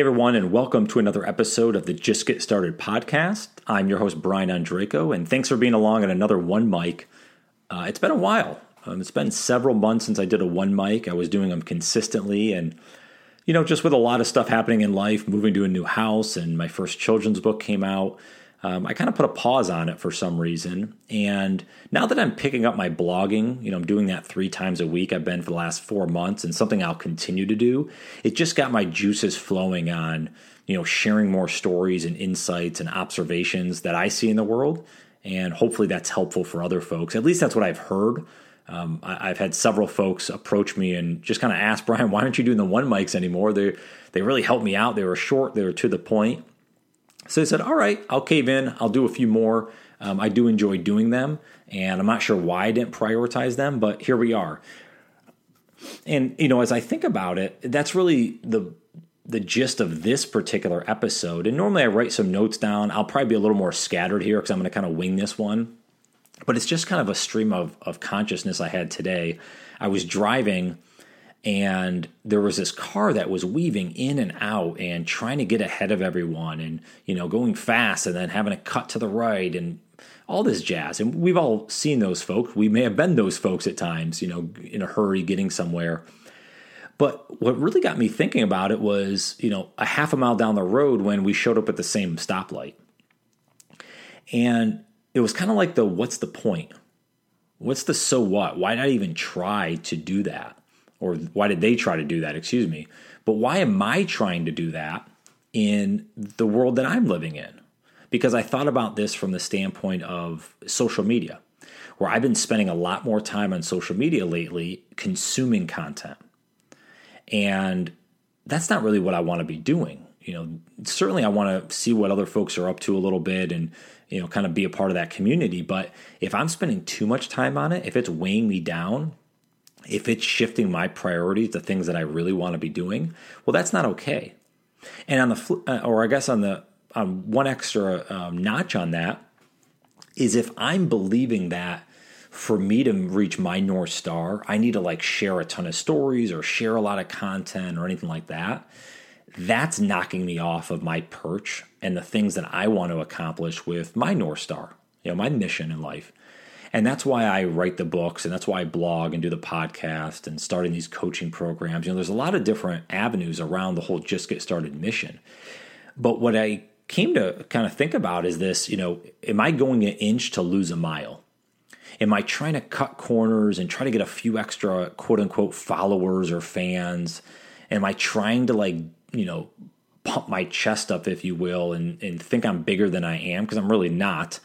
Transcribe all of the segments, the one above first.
Hey everyone, and welcome to another episode of the Just Get Started podcast. I'm your host Brian Ondrako, and thanks for being along on another one mic. Uh, it's been a while. Um, it's been several months since I did a one mic. I was doing them consistently, and you know, just with a lot of stuff happening in life, moving to a new house, and my first children's book came out um, I kind of put a pause on it for some reason. And now that I'm picking up my blogging, you know, I'm doing that three times a week. I've been for the last four months and something I'll continue to do. It just got my juices flowing on, you know, sharing more stories and insights and observations that I see in the world. And hopefully that's helpful for other folks. At least that's what I've heard. Um, I, have had several folks approach me and just kind of ask Brian, why aren't you doing the one mics anymore? They they really helped me out. They were short. They were to the point. So they said, all right, I'll cave in. I'll do a few more. Um, I do enjoy doing them, and I'm not sure why I didn't prioritize them, but here we are. And you know, as I think about it, that's really the the gist of this particular episode. And normally I write some notes down. I'll probably be a little more scattered here because I'm going to kind of wing this one. But it's just kind of a stream of of consciousness I had today. I was driving and there was this car that was weaving in and out and trying to get ahead of everyone and you know going fast and then having to cut to the right and all this jazz. And we've all seen those folks. We may have been those folks at times you know in a hurry getting somewhere. But what really got me thinking about it was you know a half a mile down the road when we showed up at the same stoplight. And it was kind of like the what's the point? What's the so what? Why not even try to do that or why did they try to do that? Excuse me. But why am I trying to do that in the world that I'm living in? Because I thought about this from the standpoint of social media, where I've been spending a lot more time on social media lately consuming content. And that's not really what I want to be doing. You know, certainly I want to see what other folks are up to a little bit and, you know, kind of be a part of that community. But if I'm spending too much time on it, if it's weighing me down, if it's shifting my priorities to things that I really want to be doing, well, that's not okay. And on the, uh, or I guess on the, on one extra um, notch on that is if I'm believing that for me to reach my North Star, I need to like share a ton of stories or share a lot of content or anything like that. That's knocking me off of my perch and the things that I want to accomplish with my North Star, you know, my mission in life. And that's why I write the books and that's why I blog and do the podcast and starting these coaching programs. You know, there's a lot of different avenues around the whole just get started mission. But what I came to kind of think about is this, you know, am I going an inch to lose a mile? Am I trying to cut corners and try to get a few extra quote unquote followers or fans? Am I trying to like, you know, pump my chest up, if you will, and, and think I'm bigger than I am? Because I'm really not.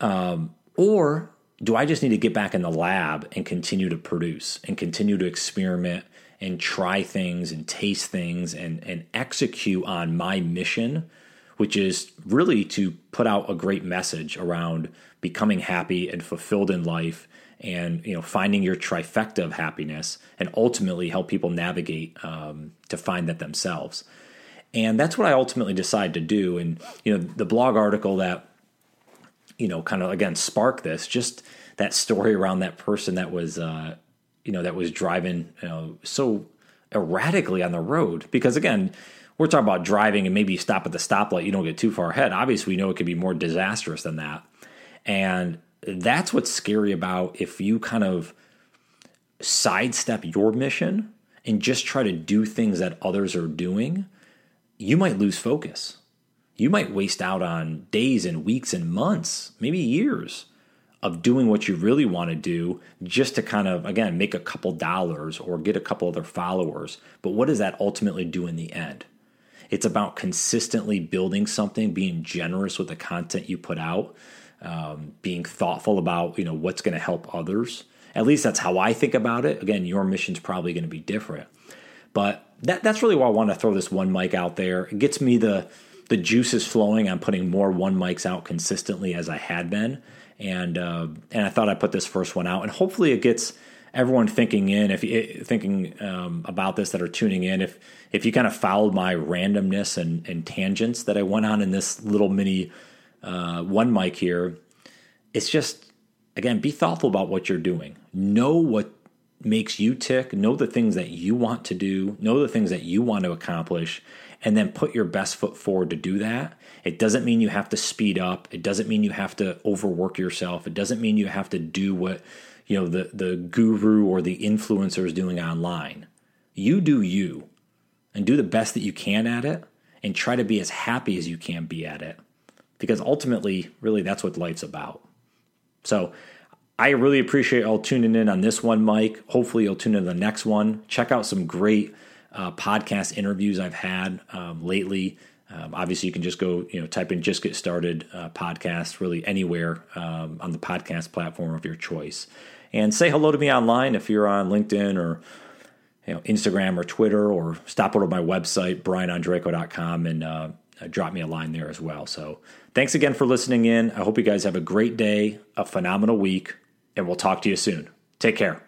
Um, or do I just need to get back in the lab and continue to produce and continue to experiment and try things and taste things and, and execute on my mission, which is really to put out a great message around becoming happy and fulfilled in life and you know finding your trifecta of happiness and ultimately help people navigate um, to find that themselves. And that's what i ultimately decided to do. And you know the blog article that you know, kind of again spark this. Just that story around that person that was, uh, you know, that was driving, you know, so erratically on the road. Because again, we're talking about driving and maybe stop at the stoplight, you don't get too far ahead. Obviously, we know it could be more disastrous than that. And that's what's scary about if you kind of sidestep your mission and just try to do things that others are doing, you might lose focus you might waste out on days and weeks and months, maybe years of doing what you really want to do just to kind of, again, make a couple dollars or get a couple other followers. But what does that ultimately do in the end? It's about consistently building something, being generous with the content you put out, um, being thoughtful about you know what's going to help others. At least that's how I think about it. Again, your mission's probably going to be different, but that, that's really why I want to throw this one mic out there. It gets me the the juice is flowing. I'm putting more one mics out consistently as I had been, and uh, and I thought I'd put this first one out, and hopefully it gets everyone thinking in if thinking um, about this that are tuning in. If if you kind of followed my randomness and, and tangents that I went on in this little mini uh, one mic here, it's just again be thoughtful about what you're doing. Know what makes you tick, know the things that you want to do, know the things that you want to accomplish, and then put your best foot forward to do that. It doesn't mean you have to speed up. It doesn't mean you have to overwork yourself. It doesn't mean you have to do what, you know, the the guru or the influencer is doing online. You do you and do the best that you can at it and try to be as happy as you can be at it. Because ultimately, really that's what life's about. So, I really appreciate all tuning in on this one, mic. Hopefully, you'll tune in to the next one. Check out some great uh, podcast interviews I've had um, lately. Um, obviously, you can just go, you know, type in "Just Get Started" uh, podcast really anywhere um, on the podcast platform of your choice, and say hello to me online if you're on LinkedIn or you know Instagram or Twitter, or stop over to my website brianondrako.com and uh, drop me a line there as well. So, thanks again for listening in. I hope you guys have a great day, a phenomenal week and we'll talk to you soon. Take care.